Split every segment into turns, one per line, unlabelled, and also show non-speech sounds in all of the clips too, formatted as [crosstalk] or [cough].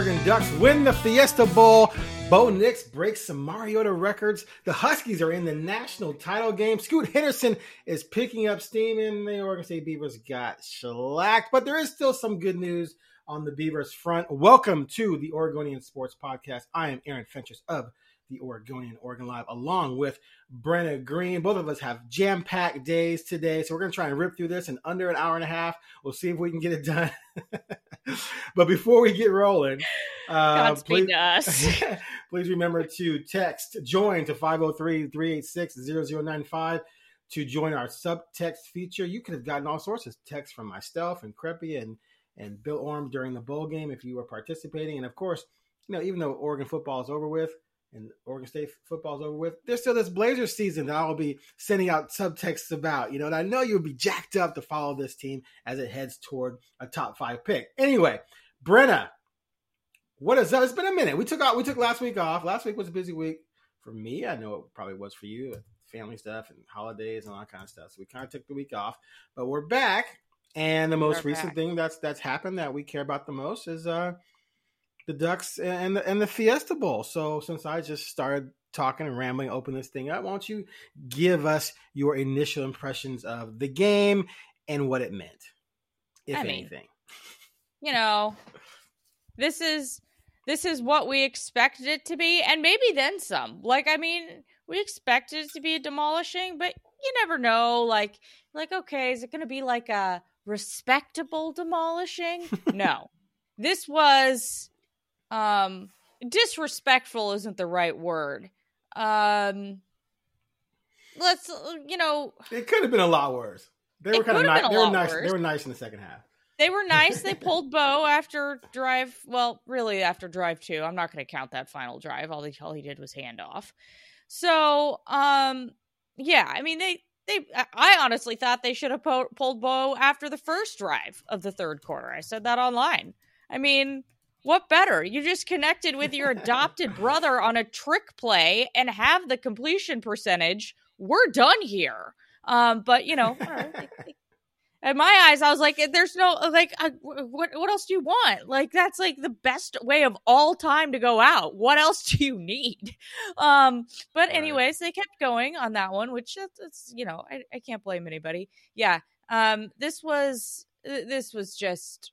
Oregon Ducks win the Fiesta Bowl. Bo Nix breaks some Mariota records. The Huskies are in the national title game. Scoot Henderson is picking up steam, and the Oregon State Beavers got shellacked. But there is still some good news on the Beavers front. Welcome to the Oregonian Sports Podcast. I am Aaron Fentress of the Oregonian Oregon Live, along with Brenna Greene. Both of us have jam packed days today, so we're going to try and rip through this in under an hour and a half. We'll see if we can get it done. [laughs] but before we get rolling, uh, please, [laughs] please remember to text join to 503 386 0095 to join our subtext feature. You could have gotten all sorts of texts from myself and Creppy and, and Bill Oram during the bowl game if you were participating. And of course, you know, even though Oregon football is over with, and Oregon State football's over with, there's still this Blazers season that I'll be sending out subtexts about, you know, and I know you'll be jacked up to follow this team as it heads toward a top five pick. Anyway, Brenna, what is up? It's been a minute. We took out we took last week off. Last week was a busy week for me. I know it probably was for you, family stuff and holidays and all that kind of stuff. So we kind of took the week off, but we're back. And the most recent back. thing that's that's happened that we care about the most is uh the Ducks and the, and the Fiesta Bowl. So since I just started talking and rambling, open this thing up, why don't you give us your initial impressions of the game and what it meant, if I anything?
You know, this is this is what we expected it to be, and maybe then some. Like, I mean, we expected it to be a demolishing, but you never know. Like, like okay, is it going to be like a respectable demolishing? [laughs] no, this was um disrespectful isn't the right word. Um let's you know
it could have been a lot worse. They were kind of nice they were nice worse. they were nice in the second half.
They were [laughs] nice. They pulled bo after drive well really after drive two. I'm not going to count that final drive. All, they all he did was hand off. So um yeah i mean they they i honestly thought they should have po- pulled bo after the first drive of the third quarter. I said that online. I mean what better? You just connected with your adopted brother on a trick play and have the completion percentage. We're done here. Um, but you know, in my eyes, I was like, "There's no like, uh, what what else do you want? Like, that's like the best way of all time to go out. What else [laughs] do you need?" Um, but anyways, they kept going on that one, which it's you know, I, I can't blame anybody. Yeah, um, this was this was just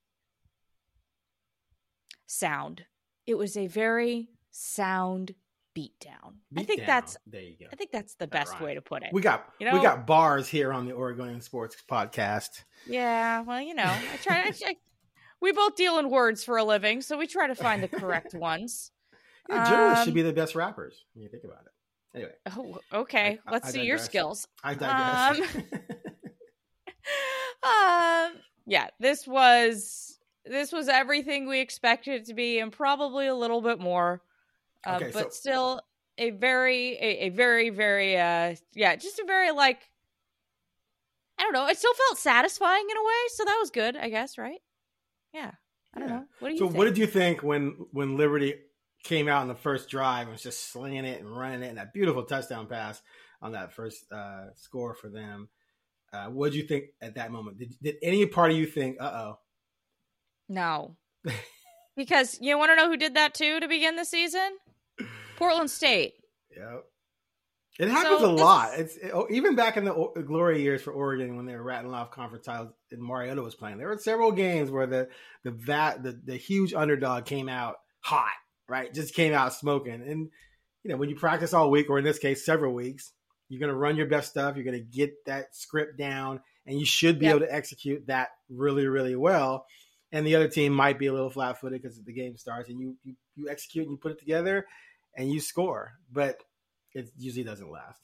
sound. It was a very sound beatdown. Beat I think down. that's there you go. I think that's the best right. way to put it.
We got you know? we got bars here on the Oregonian Sports Podcast.
Yeah, well, you know, I try. I, I, [laughs] we both deal in words for a living, so we try to find the correct [laughs] ones.
Yeah, journalists um, should be the best rappers when you think about it. Anyway.
Oh, okay. I, Let's see your skills.
I digress. Um, [laughs]
um, yeah, this was this was everything we expected it to be, and probably a little bit more. Uh, okay, but so- still, a very, a, a very, very, uh, yeah, just a very like, I don't know. It still felt satisfying in a way, so that was good, I guess, right? Yeah, I don't yeah. know. What do you?
So,
think?
what did you think when when Liberty came out in the first drive and was just slinging it and running it, and that beautiful touchdown pass on that first uh, score for them? Uh, what did you think at that moment? Did, did any part of you think, "Uh oh,
no. [laughs] because you want to know who did that too to begin the season? Portland State.
Yep. It happens so a lot. It's it, oh, even back in the o- glory years for Oregon when they were rattling off conference titles and Mariota was playing. There were several games where the the vat the, the huge underdog came out hot, right? Just came out smoking. And you know, when you practice all week, or in this case, several weeks, you're going to run your best stuff. You're going to get that script down, and you should be yep. able to execute that really, really well and the other team might be a little flat footed because the game starts and you, you you execute and you put it together and you score, but it usually doesn't last.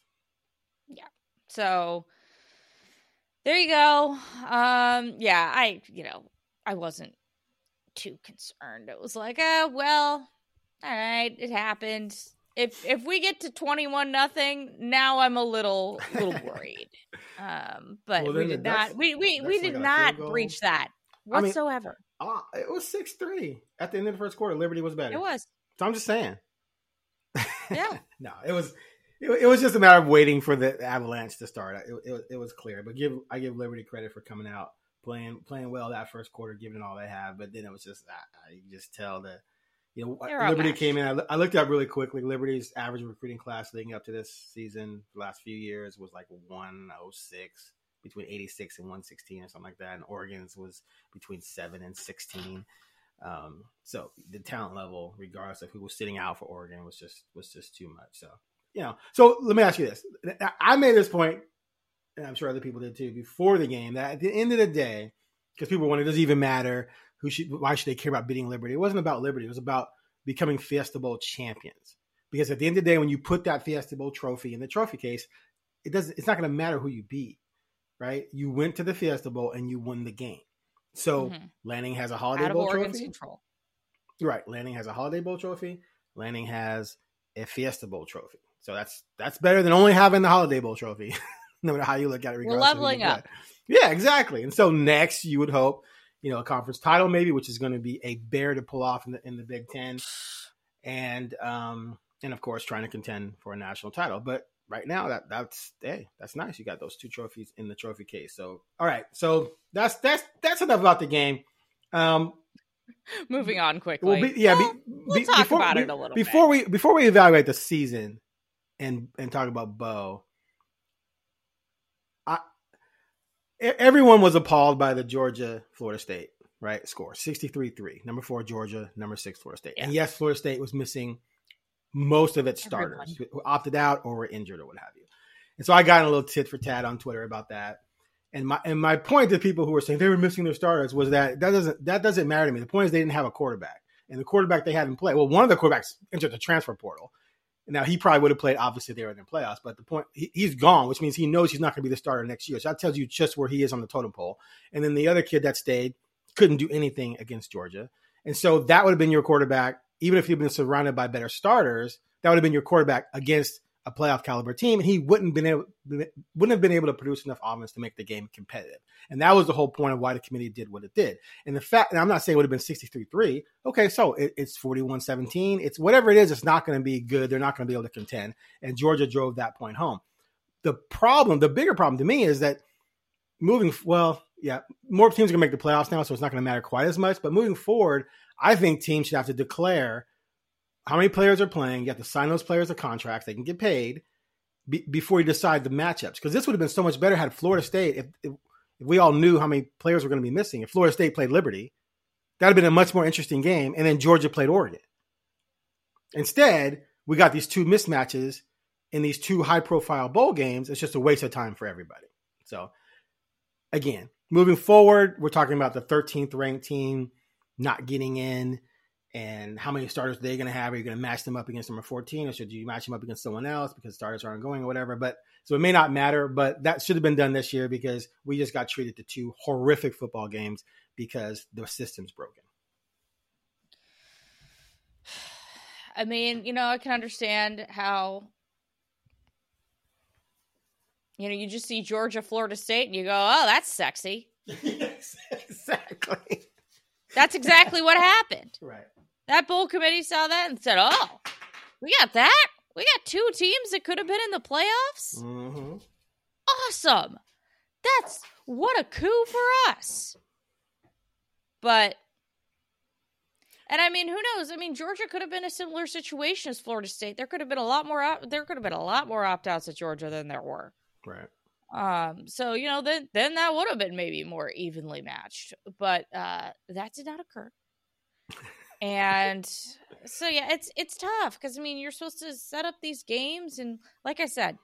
Yeah. So there you go. Um, yeah, I, you know, I wasn't too concerned. It was like, oh well, all right, it happened. If if we get to twenty one nothing, now I'm a little little [laughs] worried. um, but well, we did not. We we we did not breach that whatsoever.
I mean, uh, it was six three at the end of the first quarter. Liberty was better.
It was.
So I'm just saying.
Yeah. [laughs]
no, it was. It, it, was just a matter of waiting for the Avalanche to start. It, it, it was clear, but give I give Liberty credit for coming out playing playing well that first quarter, giving all they have. But then it was just I, I just tell that you know They're Liberty came in. I, I, looked up really quickly. Liberty's average recruiting class leading up to this season, the last few years, was like one oh six, between eighty six and one sixteen or something like that. And Oregon's was between seven and sixteen. Um, so the talent level, regardless of who was sitting out for Oregon, was just was just too much. So you know, so let me ask you this: I made this point and I'm sure other people did too, before the game, that at the end of the day, because people wonder, does it even matter? Who should? Why should they care about beating Liberty? It wasn't about Liberty. It was about becoming Fiesta Bowl champions. Because at the end of the day, when you put that Fiesta Bowl trophy in the trophy case, it doesn't. It's not going to matter who you beat, right? You went to the Fiesta Bowl and you won the game. So mm-hmm. Lanning has a Holiday Bowl Oregon's trophy. Control. Right, Lanning has a Holiday Bowl trophy. Lanning has a Fiesta Bowl trophy. So that's that's better than only having the Holiday Bowl trophy. [laughs] no matter how you look at it.
We're leveling up.
Yeah, exactly. And so next, you would hope, you know, a conference title maybe, which is going to be a bear to pull off in the in the Big Ten, and um, and of course trying to contend for a national title. But right now, that that's hey, that's nice. You got those two trophies in the trophy case. So all right, so that's that's that's enough about the game. Um,
Moving on quickly.
Well, be, yeah,
well,
be,
we'll be, talk before, about it a little
before
bit.
we before we evaluate the season and and talk about Bo. i everyone was appalled by the Georgia Florida State right score 63-3 number four Georgia number six Florida State yeah. and yes Florida State was missing most of its starters Everyone. who opted out or were injured or what have you and so I got a little tit for tat on Twitter about that and my and my point to people who were saying they were missing their starters was that that doesn't that doesn't matter to me the point is they didn't have a quarterback and the quarterback they had in play well one of the quarterbacks entered the transfer portal now he probably would have played obviously there in the playoffs, but the point he, he's gone, which means he knows he's not going to be the starter next year. So that tells you just where he is on the totem pole. And then the other kid that stayed couldn't do anything against Georgia, and so that would have been your quarterback. Even if he'd been surrounded by better starters, that would have been your quarterback against a playoff caliber team, and he wouldn't been able wouldn't have been able to produce enough offense to make the game competitive. And that was the whole point of why the committee did what it did. And the fact, and I'm not saying it would have been 63-3. Okay, so it, it's 41-17. It's whatever it is, it's not going to be good. They're not going to be able to contend. And Georgia drove that point home. The problem, the bigger problem to me is that moving well, yeah, more teams are going to make the playoffs now, so it's not going to matter quite as much. But moving forward, I think teams should have to declare how many players are playing. You have to sign those players a contract; they can get paid be, before you decide the matchups. Because this would have been so much better had Florida State, if, if, if we all knew how many players were going to be missing. If Florida State played Liberty, that'd have been a much more interesting game. And then Georgia played Oregon. Instead, we got these two mismatches in these two high-profile bowl games. It's just a waste of time for everybody. So, again, moving forward, we're talking about the 13th ranked team not getting in and how many starters they're going to have. Are you going to match them up against number 14 or should you match them up against someone else because starters aren't going or whatever? But so it may not matter, but that should have been done this year because we just got treated to two horrific football games because the system's broken. [sighs]
I mean, you know, I can understand how you know, you just see Georgia, Florida State, and you go, "Oh, that's sexy."
yes, [laughs] exactly.
That's exactly what happened.
Right.
That bowl committee saw that and said, "Oh, we got that. We got two teams that could have been in the playoffs.
Mm-hmm.
Awesome. That's what a coup for us." But and I mean, who knows? I mean, Georgia could have been a similar situation as Florida State. There could have been a lot more. Op- there could have been a lot more opt outs at Georgia than there were.
Right.
Um. So you know, then then that would have been maybe more evenly matched, but uh, that did not occur and so yeah, it's it's tough because I mean you're supposed to set up these games, and like I said,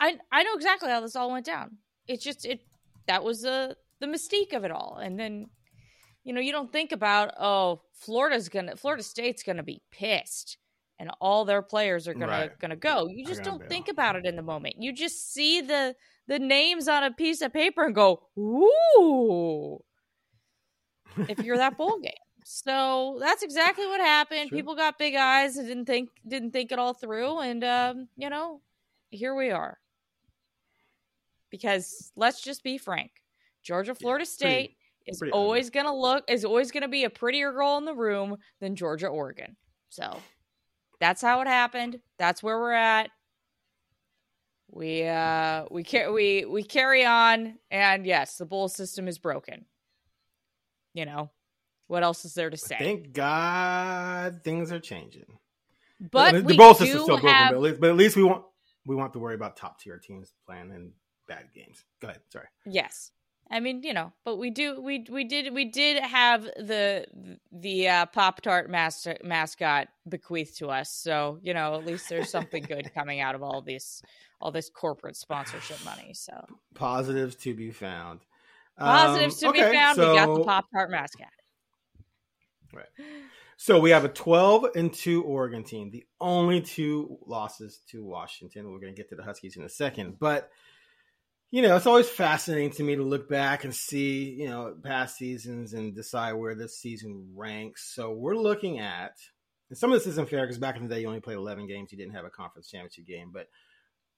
I I know exactly how this all went down. It's just it that was the the mystique of it all, and then you know you don't think about oh Florida's gonna Florida State's gonna be pissed, and all their players are gonna
Right.
gonna go. You just don't think about it in the moment. You just see the the names on a piece of paper and go, ooh. if you're that bowl game. So that's exactly what happened.
Sure.
People got big eyes and didn't think didn't think it all through, and um, you know, here we are. Because let's just be frank, Georgia, Florida
pretty-
State is
pretty
always gonna look is always gonna be a prettier girl in the room than Georgia, Oregon. So that's how it happened. That's where we're at. We uh we ca- we we carry on, and yes, the bowl system is broken. You know, what else is there to say?
Thank God things are changing.
but
the, the bowl system's still broken,
have
but at, least, but at least we want we want to worry about top tier teams playing in bad games. Go ahead. Sorry.
yes. I mean, you know, but we do we we did we did have the the uh, Pop Tart mas- mascot bequeathed to us, so you know at least there's something good [laughs] coming out of all this all this corporate sponsorship money. So
Positives to be found.
positives
Um,
to be
okay,
found. we got the Pop Tart mascot.
Right. So we have a 12 and 2 Oregon team, the only two losses to Washington. We're going to get to the Huskies in a second, but you know, it's always fascinating to me to look back and see, you know, past seasons and decide where this season ranks. So we're looking at, and some of this isn't fair because back in the day you only played 11 games, you didn't have a conference championship game, but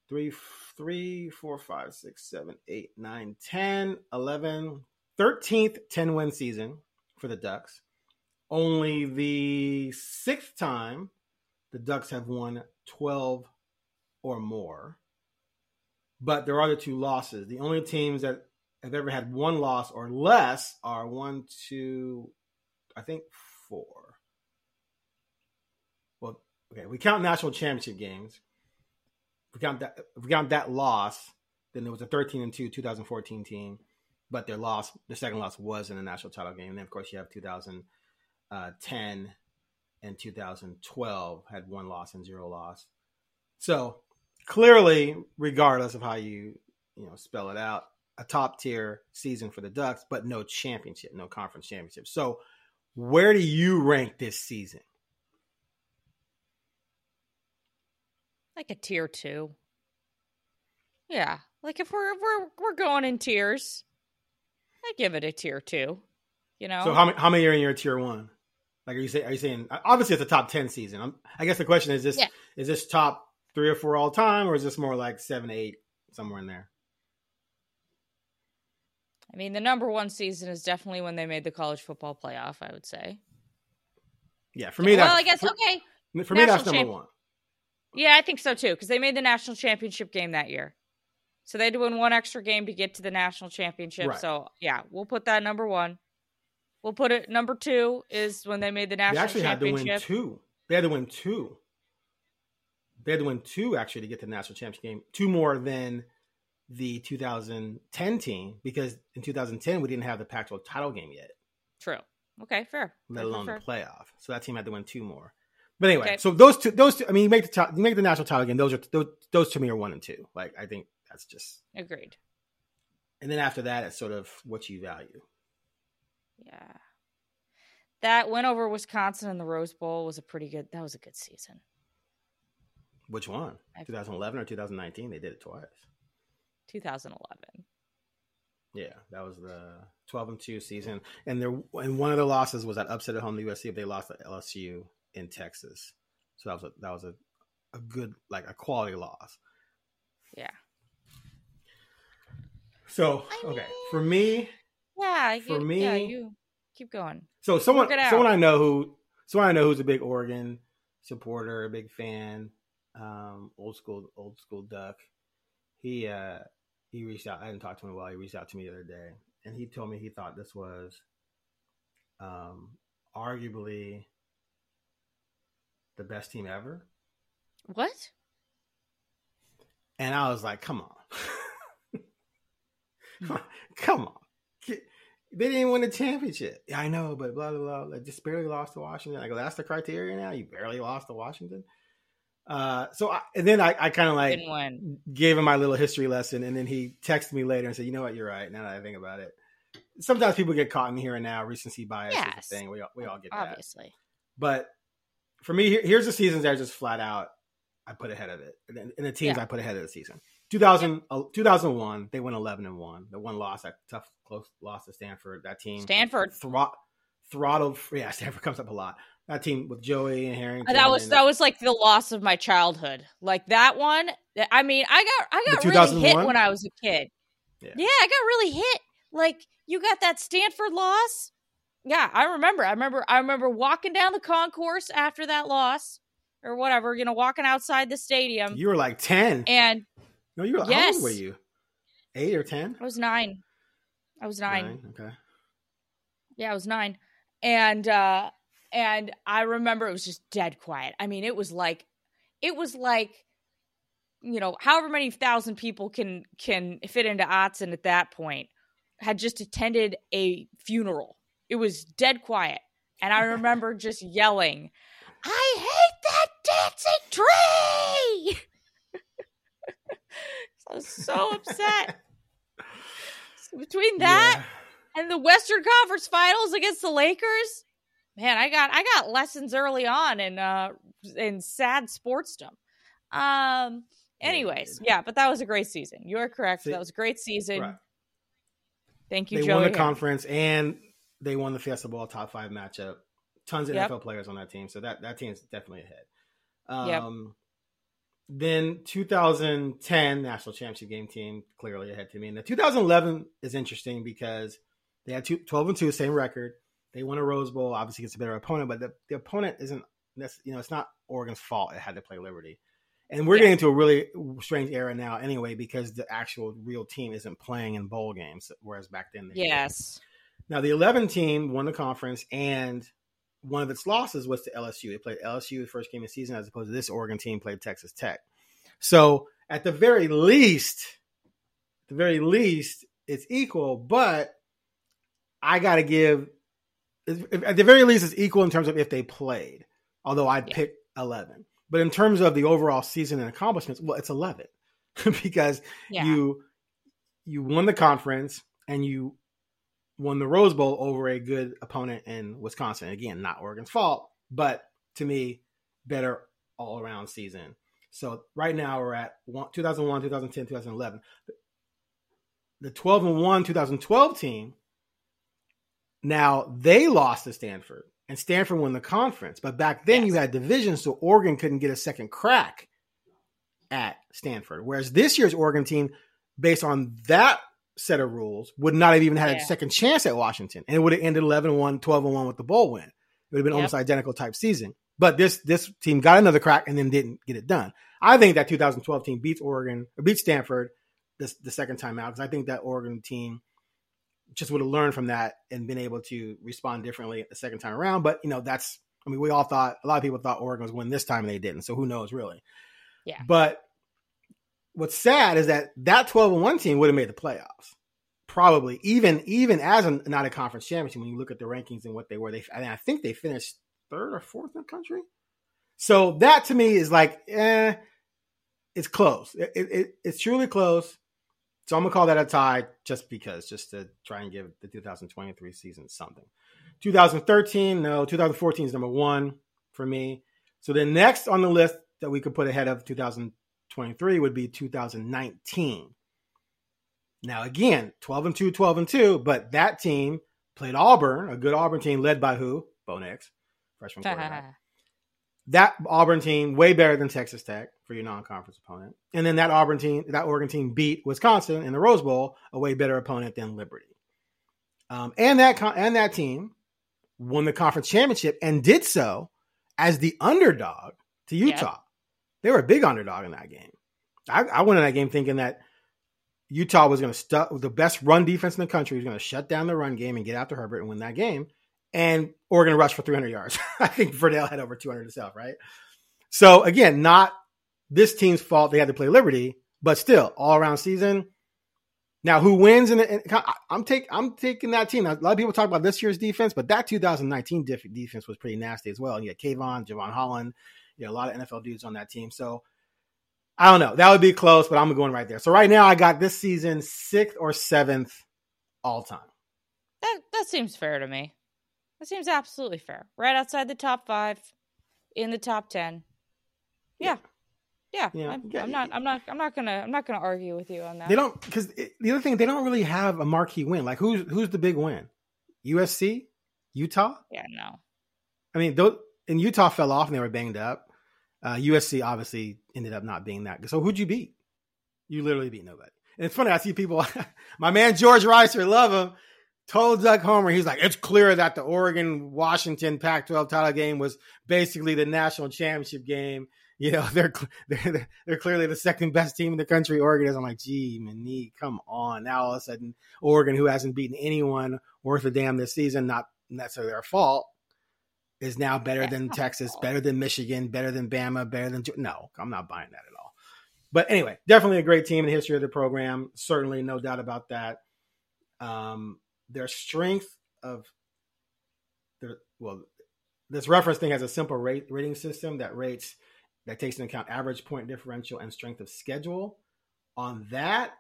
three, three, four, five, six, seven, eight, nine, 10, 11, 13th 10 win season for the Ducks only the sixth time the Ducks have won 12 or more. But there are the two losses. The only teams that have ever had one loss or less are one, two, I think four. Well, okay, we count national championship games. If we count that, if we count that loss, then there was a 13 and 2 2014 team, but their loss, their second loss was in the national title game. And then, of course, you have 2000 uh, 10 and 2012 had one loss and zero loss. So clearly, regardless of how you you know spell it out, a top tier season for the Ducks, but no championship, no conference championship. So where do you rank this season?
like a tier two. Yeah, like if we're we're we're going in tiers, I give it a tier two. You know,
So how many how many are in your tier one? Like are you saying are you saying obviously it's a top ten season? I'm, I guess the question is this
Yeah.
is this top three or four all time, or is this more like seven, eight, somewhere in there?
I mean, the number one season is definitely when they made the college football playoff. I would say.
Yeah, for me,
well,
that's,
I guess okay.
for me that's number
champ-
one.
Yeah, I think so too because they made the national championship game that year, so they had to win one extra game to get to the national championship.
Right.
So yeah, we'll put that number one. We'll put it number two is when they made the national. Championship.
They actually had to win two. They had to win two. They had to win two actually to get to the national championship game. Two more than the 2010 team because in 2010 we didn't have the Pac-12 title game yet,
True. Okay, fair.
let alone
fair,
the playoff. So that team had to win two more. But anyway,
Okay.
so those two, those two. I mean, you make the top, you make the national title game. Those are those, those to me are one and two. Like I think that's just.
Agreed.
And then after that, it's sort of what you value.
Yeah. That win over Wisconsin in the Rose Bowl was a pretty good. That was a good season.
Which one?
I-
2011 or 2019? They did it twice.
2011.
Yeah, that was the 12 and 2 season. And there and one of the losses was that upset at home to USC if they lost to LSU in Texas. So that was a that was a, a good like a quality loss.
Yeah.
So
I
okay,
mean-
for me,
Yeah.
For
you, yeah,
me-
you keep going.
so someone
Work it out.
someone I know who someone I know who's a big Oregon supporter, a big fan, um, old school old school duck. He uh he reached out. I didn't talk to him in a while. He reached out to me the other day, and he told me he thought this was um arguably the best team ever.
What?
And I was like, come on. [laughs] come on. Get- They didn't win the championship. Yeah, I know, but blah, blah, blah. Like, just barely lost to Washington. I go, that's the criteria now? You barely lost to Washington? Uh, so I, and then I, I kind of like gave him my little history lesson. And then he texted me later and said, you know what? You're right. Now that I think about it. Sometimes people get caught in here and now. Recency bias is
Yes.
a thing. We all, we all get that.
Obviously.
But for me, here's the seasons that are just flat out I put ahead of it, and, the teams yeah. I put ahead of the season. 2000, uh, 2001, they went 11 and 1. The one loss, that tough, close loss to Stanford. That team.
Stanford.
Thro- throttled. Yeah, Stanford comes up a lot. That team with Joey and Harrington.
That was
and,
that was like the loss of my childhood. Like that one. I mean, I got I got really hit when I was a kid. Yeah. yeah, I got really hit. Like you got that Stanford loss. Yeah, I remember. I remember. I remember walking down the concourse after that loss, or whatever. You know, walking outside the stadium.
You were like ten,
and
no, you were. Yes. How old were you? Eight or ten?
I was nine. I was nine.
nine. Okay.
Yeah, I was nine, and uh and I remember it was just dead quiet. I mean, it was like, it was like, you know, however many thousand people can can fit into Autzen at that point had just attended a funeral. It was dead quiet, and I remember [laughs] just yelling, "I hate that dancing tree!" [laughs] I was so upset. So [laughs] between that yeah. and the Western Conference Finals against the Lakers, man, I got I got lessons early on in uh in sad sportsdom. Um anyways, yeah, but that was a great season. You're correct. See, that was a great season. Right. Thank you,
They
Joey.
won the conference and they won the Fiesta Bowl top five matchup. Tons of yep. NFL players on that team. So that, that team is definitely ahead. Um yep. Then 2010 national championship game team clearly ahead to me. And the 2011 is interesting because they had two, 12 and 2, same record. They won a Rose Bowl. Obviously, it's a better opponent, but the, the opponent isn't. You know, it's not Oregon's fault. It had to play Liberty, and we're yeah. getting into a really strange era now, anyway, because the actual real team isn't playing in bowl games, whereas back then.
yes.
Now the 11 team won the conference, and one of its losses was to LSU. They played LSU the first game of the season, as opposed to this Oregon team played Texas Tech. So at the very least, the very least, it's equal. But I got to give at the very least, it's equal in terms of if they played. Although I'd yeah. pick eleven, but in terms of the overall season and accomplishments, well, it's eleven [laughs] because yeah. you you won the conference and you won the Rose Bowl over a good opponent in Wisconsin. Again, not Oregon's fault, but to me, better all around season. So right now we're at 2001, 2010, 2011. The 12 and 1 2012 team now they lost to Stanford, and Stanford won the conference. But back then yes. you had divisions, so Oregon couldn't get a second crack at Stanford. Whereas this year's Oregon team, based on that set of rules, would not have even had yeah. a second chance at Washington, and it would have ended 11 1, 12 1 with the bowl win. It would have been yep. almost identical type season. But this this team got another crack and then didn't get it done. I think that 2012 team beats Oregon or beats Stanford this the second time out because I think that Oregon team just would have learned from that and been able to respond differently the second time around. But you know, that's I mean, we all thought a lot of people thought Oregon was win this time and they didn't. So who knows really?
Yeah.
But what's sad is that that 12 and 1 team would have made the playoffs. Probably even even as a not a conference championship when you look at the rankings and what they were. They I, mean, I think they finished third or fourth in the country. So that to me is like, eh, it's close. It, it, it's truly close. So I'm gonna call that a tie just because, just to try and give the 2023 season something. 2013, no. 2014 is number one for me. So the next on the list that we could put ahead of 2023 would be 2019. Now again, 12 and 2, 12 and 2, but that team played Auburn, a good Auburn team led by who? Bo Nix, freshman [laughs] quarterback that Auburn team way better than Texas Tech for your non-conference opponent, and then that Auburn team, that Oregon team beat Wisconsin in the Rose Bowl, a way better opponent than Liberty. Um, and that and that team won the conference championship and did so as the underdog to Utah. Yeah. They were a big underdog in that game. I, I went in that game thinking that Utah was going to stuff the best run defense in the country was going to shut down the run game and get after Herbert and win that game and Oregon rushed for 300 yards. [laughs] I think Verdell had over 200 himself, right? So again, not this team's fault they had to play Liberty, but still all around season. Now, who wins? In, in I'm take I'm taking that team. Now, a lot of people talk about this year's defense, but that 2019 defense was pretty nasty as well. And you had Kayvon, Jevon Holland, you know, a lot of NFL dudes on that team. So I don't know. That would be close, but I'm going right there. So right now, I got this season sixth or seventh all time.
That that seems fair to me. That seems absolutely fair. Right outside the top five. in the top 10. Yeah. Yeah. yeah. I'm, yeah. I'm, not I'm not I'm not going to I'm not to argue with you on that.
They don't cuz the other thing they don't really have a marquee win. Like who's who's the big win? USC? Utah?
Yeah, no.
I mean, those, and Utah fell off and they were banged up. Uh, USC obviously ended up not being that good. So who'd you beat? You literally beat nobody. And it's funny, I see people, [laughs] my man George Wrighster, love him, told Doug Homer, he's like, it's clear that the Oregon Washington Pac 12 title game was basically the national championship game. You know, [laughs] they're, they're, they're clearly the second best team in the country. Oregon is. I'm like, gee, Monique, come on. Now all of a sudden, Oregon, who hasn't beaten anyone worth a damn this season, not necessarily their fault, is now better than [laughs] Texas, better than Michigan, better than Bama, better than. No, I'm not buying that at all. But anyway, definitely a great team in the history of the program. Certainly, no doubt about that. Um, their strength of their well, this reference thing has a simple rate, rating system that rates that takes into account average point differential and strength of schedule. On that,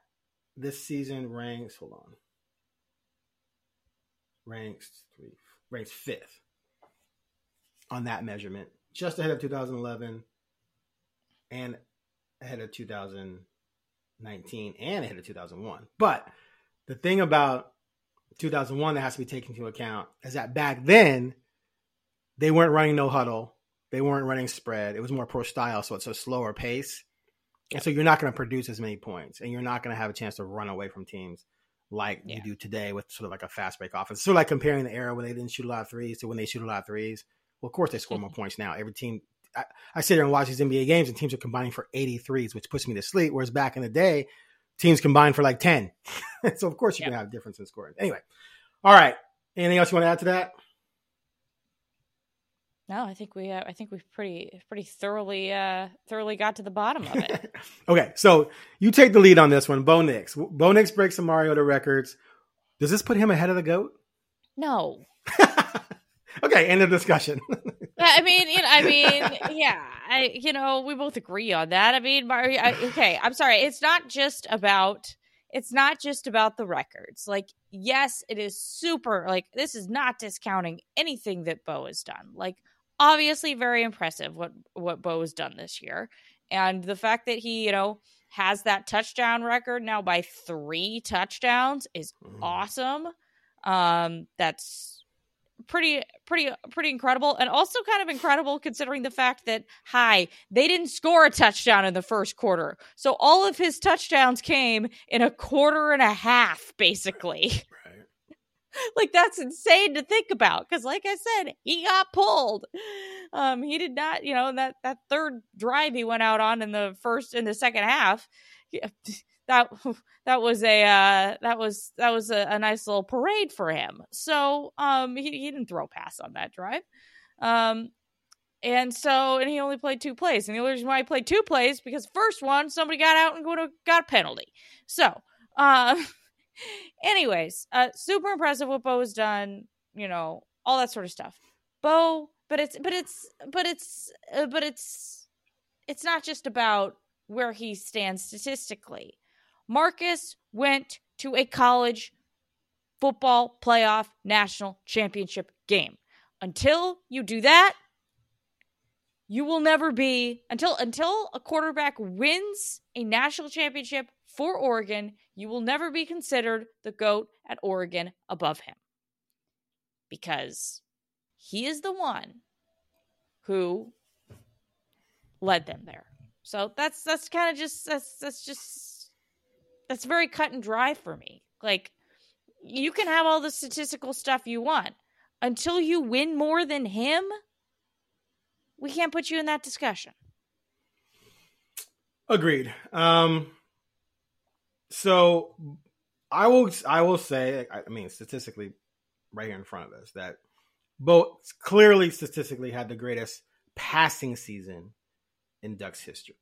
this season ranks. Hold on, ranks three, ranks fifth on that measurement, just ahead of 2011 and ahead of 2019 and ahead of 2001. But the thing about 2001 that has to be taken into account is that back then they weren't running no huddle, they weren't running spread. It was more pro style, so it's a slower pace. And so you're not going to produce as many points, and you're not going to have a chance to run away from teams like yeah. you do today with sort of like a fast break offense. So like comparing the era when they didn't shoot a lot of threes to when they shoot a lot of threes. Well, of course they score more mm-hmm. points now. Every team, I, I sit there and watch these NBA games, and teams are combining for 83s, which puts me to sleep. Whereas back in the day, teams combined for like 10. [laughs] so of course you can have a difference in scoring. Anyway, all right. Anything else you want to add to that?
No, I think we uh, I think we've pretty pretty thoroughly uh thoroughly got to the bottom of it. [laughs]
okay, so you take the lead on this one, Bo Nix. Bo Nix breaks some Mario Mariota records. Does this put him ahead of the goat?
No. [laughs]
okay, end of discussion.
I mean, you know, I mean, yeah, I, you know, we both agree on that. I mean, Mario, I, okay, I'm sorry. It's not just about, it's not just about the records. Like, yes, it is super. Like, this is not discounting anything that Bo has done. Like, obviously, very impressive what what Bo has done this year, and the fact that he, you know, has that touchdown record now by three touchdowns is mm. awesome. Um, that's pretty pretty pretty incredible and also kind of incredible considering the fact that hi they didn't score a touchdown in the first quarter. So all of his touchdowns came in a quarter and a half basically. [laughs] Right. like that's insane to think about because like i said he got pulled. Um he did not you know that that third drive he went out on in the first in the second half that [laughs] that was a uh, that was that was a, a, nice little parade for him. So um, he he didn't throw a pass on that drive, um, and so and he only played two plays. And the only reason why he played two plays because first one somebody got out and got a penalty. So, uh, [laughs] anyways, uh, super impressive what Bo has done. You know all that sort of stuff. Bo, but it's but it's but it's uh, but it's it's not just about where he stands statistically. Marcus went to a college football playoff national championship game. Until you do that, you will never be until until a quarterback wins a national championship for Oregon, you will never be considered the goat at Oregon above him. Because he is the one who led them there. So that's that's kind of just that's that's just that's very cut and dry for me. Like you can have all the statistical stuff you want until you win more than him. We can't put you in that discussion.
Agreed. Um so I will I will say I mean statistically right here in front of us that Bo clearly statistically had the greatest passing season in Ducks history.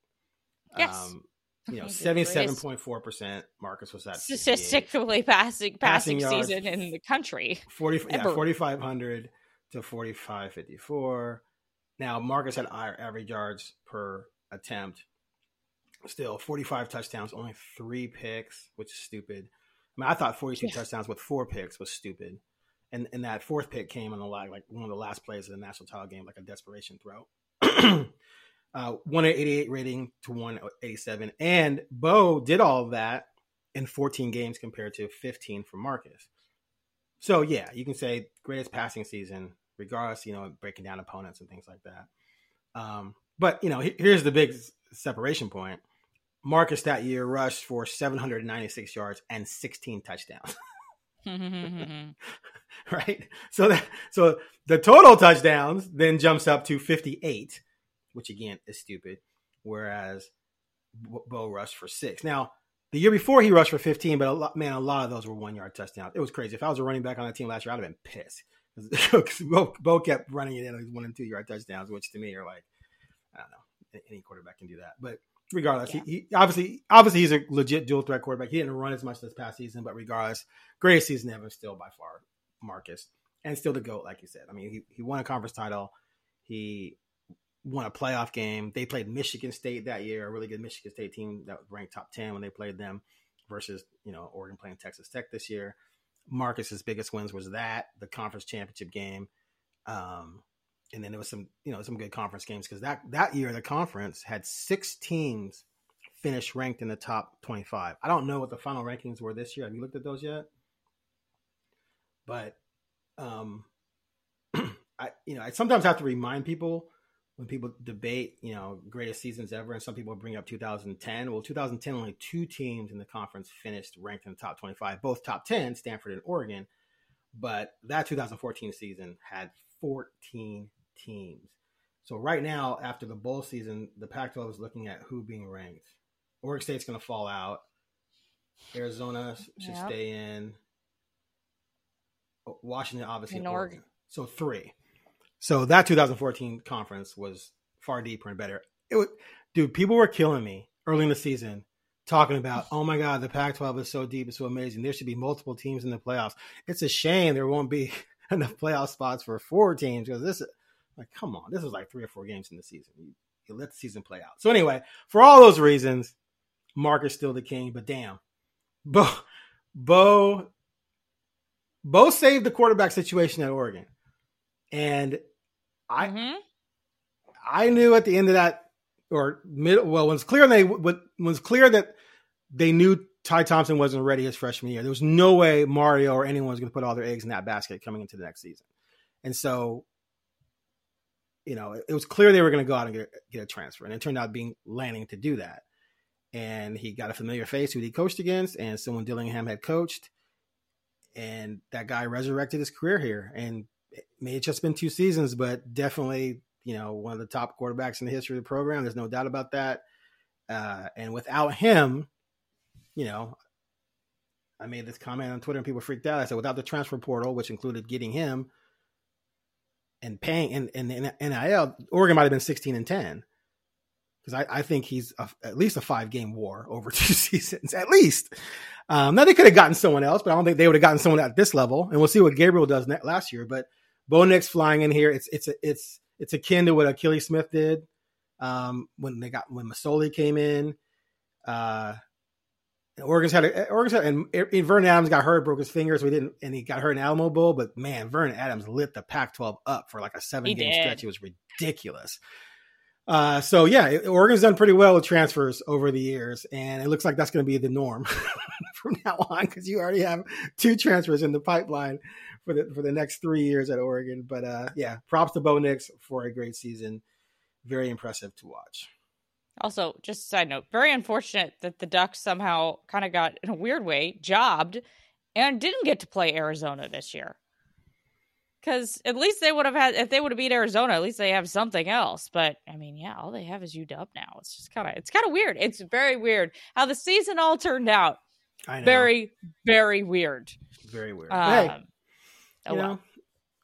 Yes. Um,
you know, [laughs] seventy-seven point four percent. Marcus was that
statistically passing passing, passing season in the country.
Forty, yeah, forty-five hundred to forty-five fifty-four. Now Marcus had higher average yards per attempt. Still, forty-five touchdowns, only three picks, which is stupid. I mean, I thought forty-two yeah. touchdowns with four picks was stupid, and and that fourth pick came on the like like one of the last plays of the national title game, like a desperation throw. [clears throat] uh, 188 rating to 187. And Bo did all of that in 14 games compared to 15 for Marcus. So, yeah, you can say greatest passing season, regardless, you know, breaking down opponents and things like that. Um, but, you know, here's the big separation point. Marcus that year rushed for 796 yards and 16 touchdowns. [laughs] [laughs] right? So that so the total touchdowns then jumps up to 58, which again is stupid. Whereas Bo rushed for six. Now the year before he rushed for 15, but a lot, man, a lot of those were one yard touchdowns. It was crazy. If I was a running back on that team last year, I'd have been pissed. [laughs] Bo, Bo kept running it in these one and two yard touchdowns, which to me are like, I don't know, any quarterback can do that. But regardless, yeah. he, he, obviously obviously he's a legit dual threat quarterback. He didn't run as much this past season, but regardless, greatest season ever still by far Marcus and still the goat, like you said. I mean, he, he won a conference title. He won a playoff game. They played Michigan State that year, a really good Michigan State team that ranked top ten when they played them, versus you know Oregon playing Texas Tech this year. Marcus's biggest wins was that the conference championship game. Um, and then there was some you know some good conference games because that that year the conference had six teams finish ranked in the top 25 i don't know what the final rankings were this year have you looked at those yet but um [clears throat] i you know i sometimes have to remind people when people debate you know greatest seasons ever and some people bring up 2010 well 2010 only two teams in the conference finished ranked in the top 25 both top 10 stanford and oregon but that 2014 season had 14 teams. So right now, after the bowl season, the Pac-12 is looking at who being ranked. Oregon State's going to fall out. Arizona should yep. stay in. Oh, Washington, obviously, in Oregon. Oregon. So three. So that 2014 conference was far deeper and better. It was, dude. People were killing me early in the season talking about, oh my god, the Pac-12 is so deep, it's so amazing. There should be multiple teams in the playoffs. It's a shame there won't be [laughs] enough playoff spots for four teams because this like, come on, this was like three or four games in the season. You, you let the season play out. So anyway, for all those reasons, Marcus still the king. But damn, Bo, Bo, Bo saved the quarterback situation at Oregon, and I, mm-hmm. I knew at the end of that or mid. Well, when it's clear they when it's clear that they knew Ty Thompson wasn't ready his freshman year. There was no way Mario or anyone was going to put all their eggs in that basket coming into the next season. And so you know, it was clear they were going to go out and get, get a transfer, and it turned out being Lanning to do that. And he got a familiar face who he coached against, and someone Dillingham had coached, and that guy resurrected his career here. And it may have just been two seasons, but definitely, you know, one of the top quarterbacks in the history of the program. There's no doubt about that. Uh, and without him, you know, I made this comment on Twitter and people freaked out. I said, without the transfer portal, which included getting him, and paying and, and, and NIL, Oregon might have been 16 and 10. Because I, I think he's a, at least a five game war over [laughs] two seasons, at least. Um, now they could have gotten someone else, but I don't think they would have gotten someone at this level. And we'll see what Gabriel does next, last year. But Bo Nix flying in here, it's it's it's it's akin to what Achilles Smith did um, when they got when Masoli came in. Uh, Oregon's had a, Oregon's had, and, and Vernon Adams got hurt, broke his finger, so he didn't, and he got hurt in Alamo Bowl. But man, Vernon Adams lit the Pac-12 up for like a seven game stretch. It was ridiculous. Uh, so yeah, Oregon's done pretty well with transfers over the years, and it looks like that's going to be the norm [laughs] from now on because you already have two transfers in the pipeline for the for the next three years at Oregon. But uh, yeah, props to Bo Nix for a great season. Very impressive to watch.
Also, just a side note, very unfortunate that the Ducks somehow kind of got, in a weird way, jobbed and didn't get to play Arizona this year. Because at least they would have had, if they would have beat Arizona, at least they have something else. But I mean, yeah, all they have is UW now. It's just kind of, it's kind of weird. It's very weird how the season all turned out. I know. Very, very weird.
Very weird. Um, hey, oh you well. know,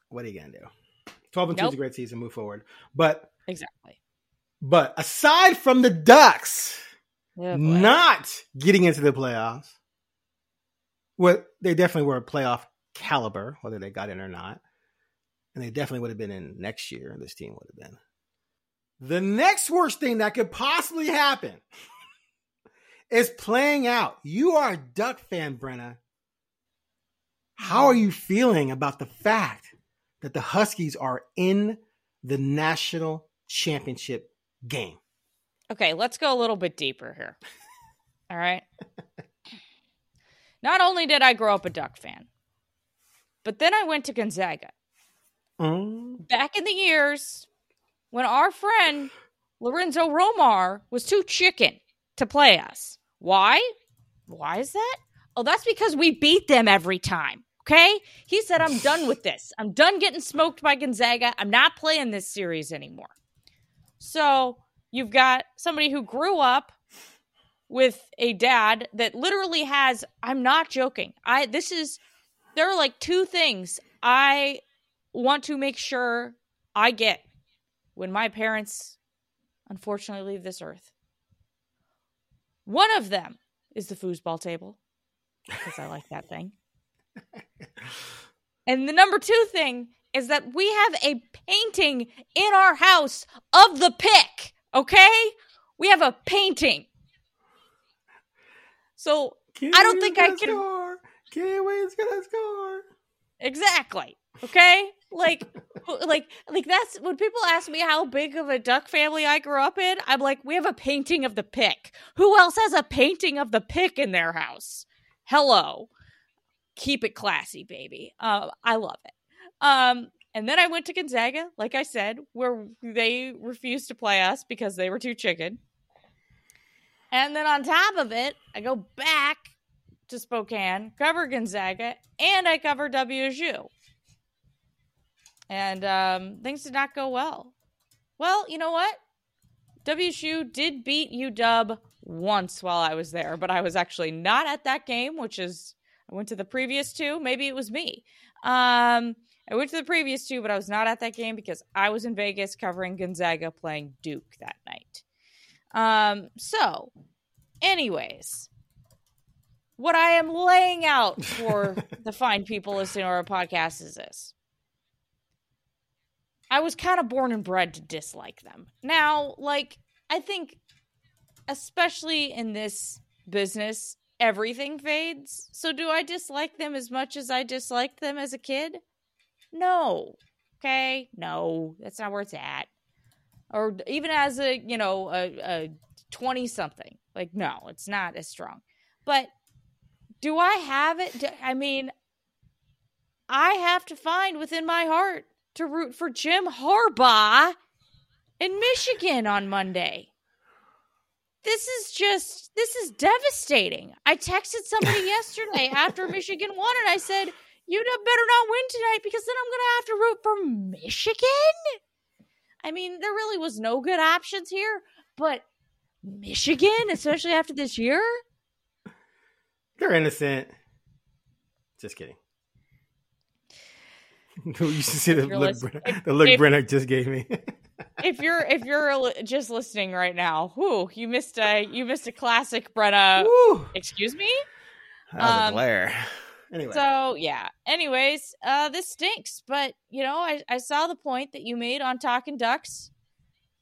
what are you gonna do? Twelve and nope. two is a great season. Move forward, but
exactly
but aside from the Ducks oh, not getting into the playoffs, well, they definitely were a playoff caliber, whether they got in or not. And they definitely would have been in next year. And this team would have been. The next worst thing that could possibly happen [laughs] is playing out. You are a Duck fan, Brenna. How are you feeling about the fact that the Huskies are in the national championship game.
Okay, let's go a little bit deeper here. All right. Not only did I grow up a Duck fan, but then I went to Gonzaga.
Mm.
Back in the years when our friend Lorenzo Romar was too chicken to play us. Why? Why is that? Oh, that's because we beat them every time. Okay? He said, I'm done with this. I'm done getting smoked by Gonzaga. I'm not playing this series anymore. So you've got somebody who grew up with a dad that literally has I'm not joking. I this is there are like two things I want to make sure I get when my parents unfortunately leave this earth. One of them is the foosball table because I like that thing. And the number two thing is that we have a painting in our house of the pick, okay? We have a painting. So
Can't
I don't think I can-
Score. Can't wait to score.
exactly, okay? Like like like that's when people ask me how big of a duck family I grew up in, I'm like, we have a painting of the pick. Who else has a painting of the pick in their house? Hello. Keep it classy, baby. Uh, I love it. Um, and then I went to Gonzaga, like I said, where they refused to play us because they were too chicken. And then on top of it, I go back to Spokane, cover Gonzaga, and I cover WSU. And um, things did not go well. Well, you know what? WSU did beat UW once while I was there, but I was actually not at that game, which is I went to the previous two. Maybe it was me. Um, I went to the previous two, but I was not at that game because I was in Vegas covering Gonzaga playing Duke that night. Um, so, anyways, what I am laying out for [laughs] the fine people listening to our podcast is this. I was kind of born and bred to dislike them. Now, like, I think, especially in this business, everything fades. So, do I dislike them as much as I disliked them as a kid? No. Okay? No, that's not where it's at. Or even as a, you know, a 20 something. Like, no, it's not as strong. But do I have it? Do- I mean, I have to find within my heart to root for Jim Harbaugh in Michigan on Monday. This is just this is devastating. I texted somebody yesterday [laughs] after Michigan won and I said, "You better not win tonight because then I'm going to have to root for Michigan." I mean, there really was no good options here, but Michigan, especially after this year,
They're innocent. Just kidding. [laughs] you should see the look, the look Brenna just gave me. [laughs]
if you're if you're just listening right now, whoo, you missed a you missed a classic Brenna.
Woo,
Excuse me.
that was a
um,
glare. Anyway,
So yeah. Anyways, uh, this stinks. But you know, I I saw the point that you made on Talking Ducks,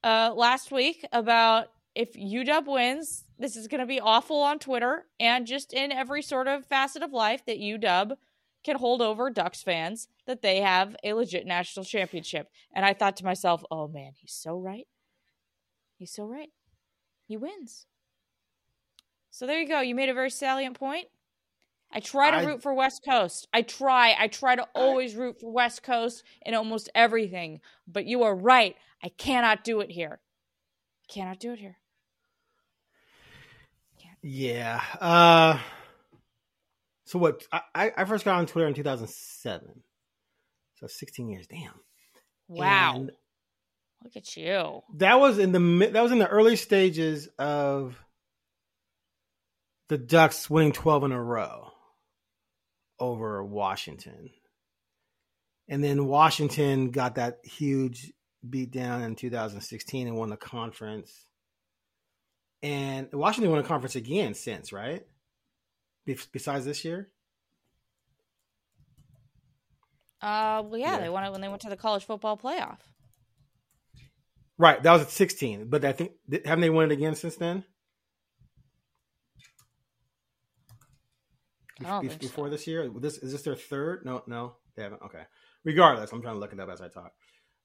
uh, last week about if UW wins, this is going to be awful on Twitter and just in every sort of facet of life that UW can hold over Ducks fans that they have a legit national championship. And I thought to myself, oh man, he's so right. He's so right. He wins. So there you go. You made a very salient point. I try to
I-
root for West Coast. I try. I try to always root for West Coast in almost everything. But you are right. I cannot do it here. I Cannot do it here.
yeah. Uh, so what? I- I, first got on Twitter in 2007. So 16 years. Damn.
Wow.
And
Look at you.
that was in the that was in the early stages of the Ducks winning 12 in a row over Washington. And then Washington got that huge beat down in 2016 and won the conference. And Washington won a conference again since, right? Be- besides this year?
Uh, well, yeah,
Yeah.
they won it when they went to the college football playoff.
Right, that was at 16. But I think haven't they won it again since then? Be- before
so.
this year. This is this their third? No, no, they haven't. Okay. Regardless, I'm trying to look it up as I talk.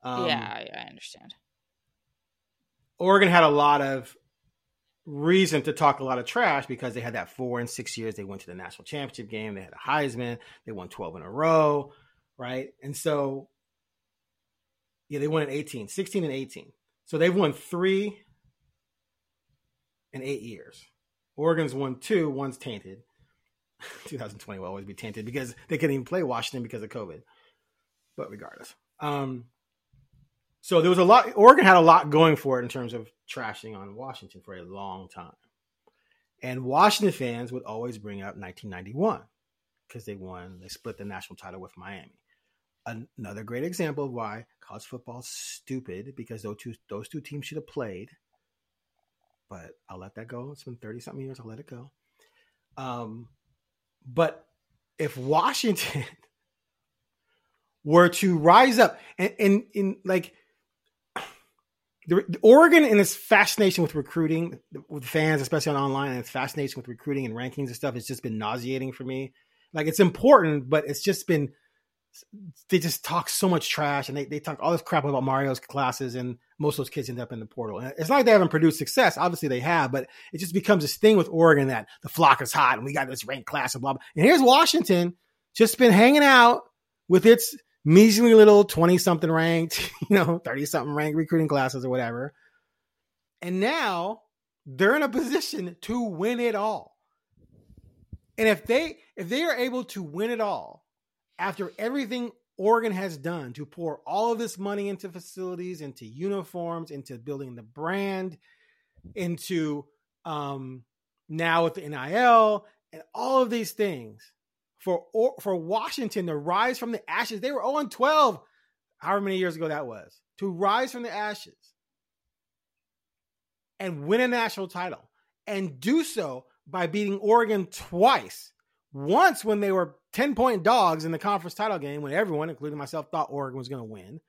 Um,
yeah, I understand.
Oregon had a lot of reason to talk a lot of trash because they had that four and six years. They went to the national championship game. They had a Heisman. They won 12 in a row, right? And so, yeah, they won in 18, 16 and 18. So they've won three in eight years. Oregon's won two, one's tainted. [laughs] 2020 will always be tainted because they couldn't even play Washington because of COVID. But regardless. Um, so there was a lot. Oregon had a lot going for it in terms of trashing on Washington for a long time, and Washington fans would always bring up 1991 because they won. They split the national title with Miami. Another great example of why college football is stupid because those two those two teams should have played. But I'll let that go. It's been 30 something years. I'll let it go. Um, but if Washington [laughs] were to rise up and in, in like the, Oregon and its fascination with recruiting with fans, especially on online, and its fascination with recruiting and rankings and stuff, has just been nauseating for me. Like it's important, but it's just been they just talk so much trash and they, they talk all this crap about Mario's classes and most of those kids end up in the portal. And it's not like they haven't produced success. Obviously they have, but it just becomes this thing with Oregon that the flock is hot and we got this ranked class and blah, blah. And here's Washington just been hanging out with its measly little 20 something ranked, [laughs] you know, 30 something ranked recruiting classes or whatever. And now they're in a position to win it all. And if they if they are able to win it all after everything Oregon has done to pour all of this money into facilities, into uniforms, into building the brand, into um now with the NIL and all of these things, for for Washington to rise from the ashes. They were 0 12, however many years ago that was, to rise from the ashes and win a national title and do so by beating Oregon twice. Once when they were 10 point dogs in the conference title game, when everyone, including myself, thought Oregon was going to win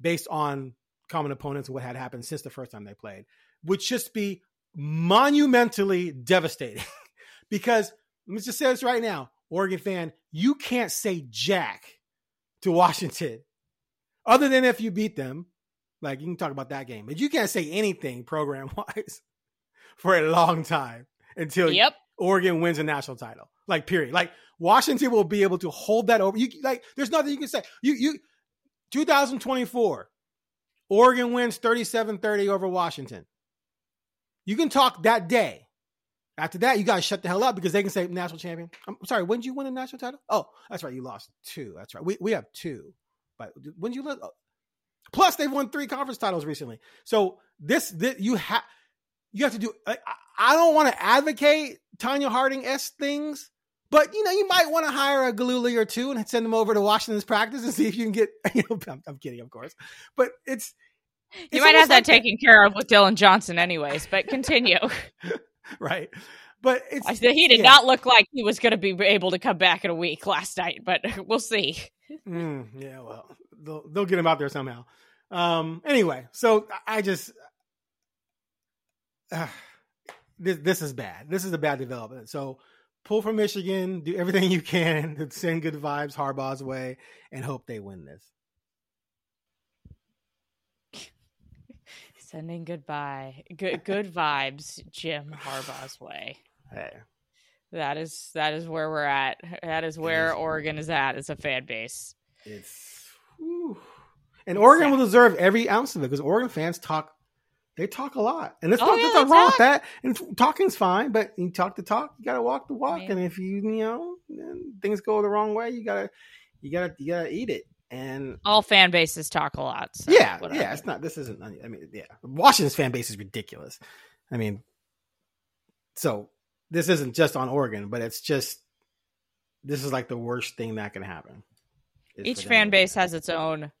based on common opponents and what had happened since the first time they played, would just be monumentally devastating. [laughs] because let me just say this right now Oregon fan, you can't say jack to Washington other than if you beat them. Like you can talk about that game, but you can't say anything program wise [laughs] for a long time until
yep.
Oregon wins a national title. Like period. Like Washington will be able to hold that over. You like there's nothing you can say. You you 2024 Oregon wins 37-30 over Washington. You can talk that day after that, you guys shut the hell up because they can say national champion. I'm sorry, when did you win a national title? Oh, that's right, you lost two. That's right. We we have two, but when did you lose? Oh. Plus, they've won three conference titles recently. So this, this you have you have to do. I, I don't want to advocate Tonya Harding s things, but you know you might want to hire a Gillooly or two and send them over to Washington's practice and see if you can get. [laughs] You know, I'm, I'm kidding, of course, but it's.
it's you might have that like taken care of with Dillon Johnson, anyways. But continue. [laughs] [laughs]
right? But it's
he did yeah. not look like he was going to be able to come back in a week last night, but [laughs] we'll see.
Mm, yeah, well, they'll they'll get him out there somehow. Um, anyway, so I just uh, this this is bad. This is a bad development. So pull from Michigan, do everything [laughs] you can to send good vibes Harbaugh's way, and hope they win this.
Sending goodbye, good good vibes, Jim Harbaugh's way.
Hey,
that is that is where we're at. That is where is, Oregon is at as a fan base.
It's whew. and Oregon will deserve every ounce of it because Oregon fans talk. They talk a lot, and there's, oh, yeah, nothing wrong with that. And talking's fine, but you talk the talk, you gotta walk the walk. And if you you know things go the wrong way, you gotta you gotta you gotta eat it. And
all fan bases talk a lot. So
yeah, whatever. yeah, it's not. This isn't. I mean, yeah, Washington's fan base is ridiculous. I mean, so this isn't just on Oregon, but it's just this is like the worst thing that can happen.
Each fan base has its own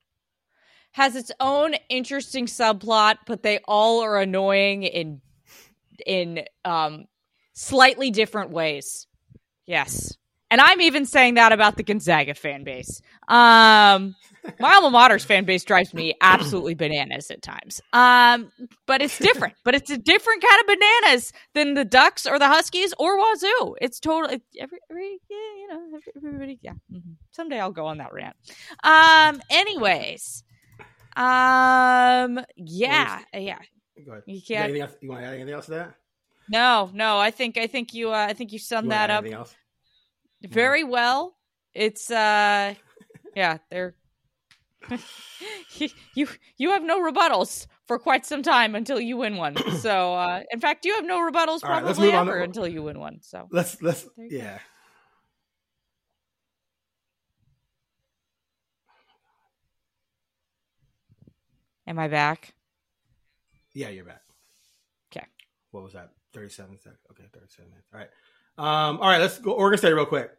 has its own interesting subplot, but they all are annoying in in um slightly different ways. Yes. And I'm even saying that about the Gonzaga fan base. Um, my alma mater's fan base drives me absolutely bananas at times. Um, but it's different. but it's a different kind of bananas than the Ducks or the Huskies or Wazoo. It's totally every, every yeah, you know, everybody. Yeah. Mm-hmm. Someday I'll go on that rant. Um. Anyways. Um. Yeah. Yeah.
Go ahead.
You
You,
can't.
else, you want to add anything else to that?
No, no. I think I think you uh, I think you summed
You
that up? Very well. It's uh, yeah, they're [laughs] you you have no rebuttals for quite some time until you win one. [coughs] So, uh, in fact, you have no rebuttals
All right,
probably
on
ever until you win one. So,
Let's let's
you go.
yeah.
am I back?
Yeah, you're back.
Okay.
What was that? 37 seconds. Okay, 37 minutes. All right. Um, all right, let's go Oregon State real quick.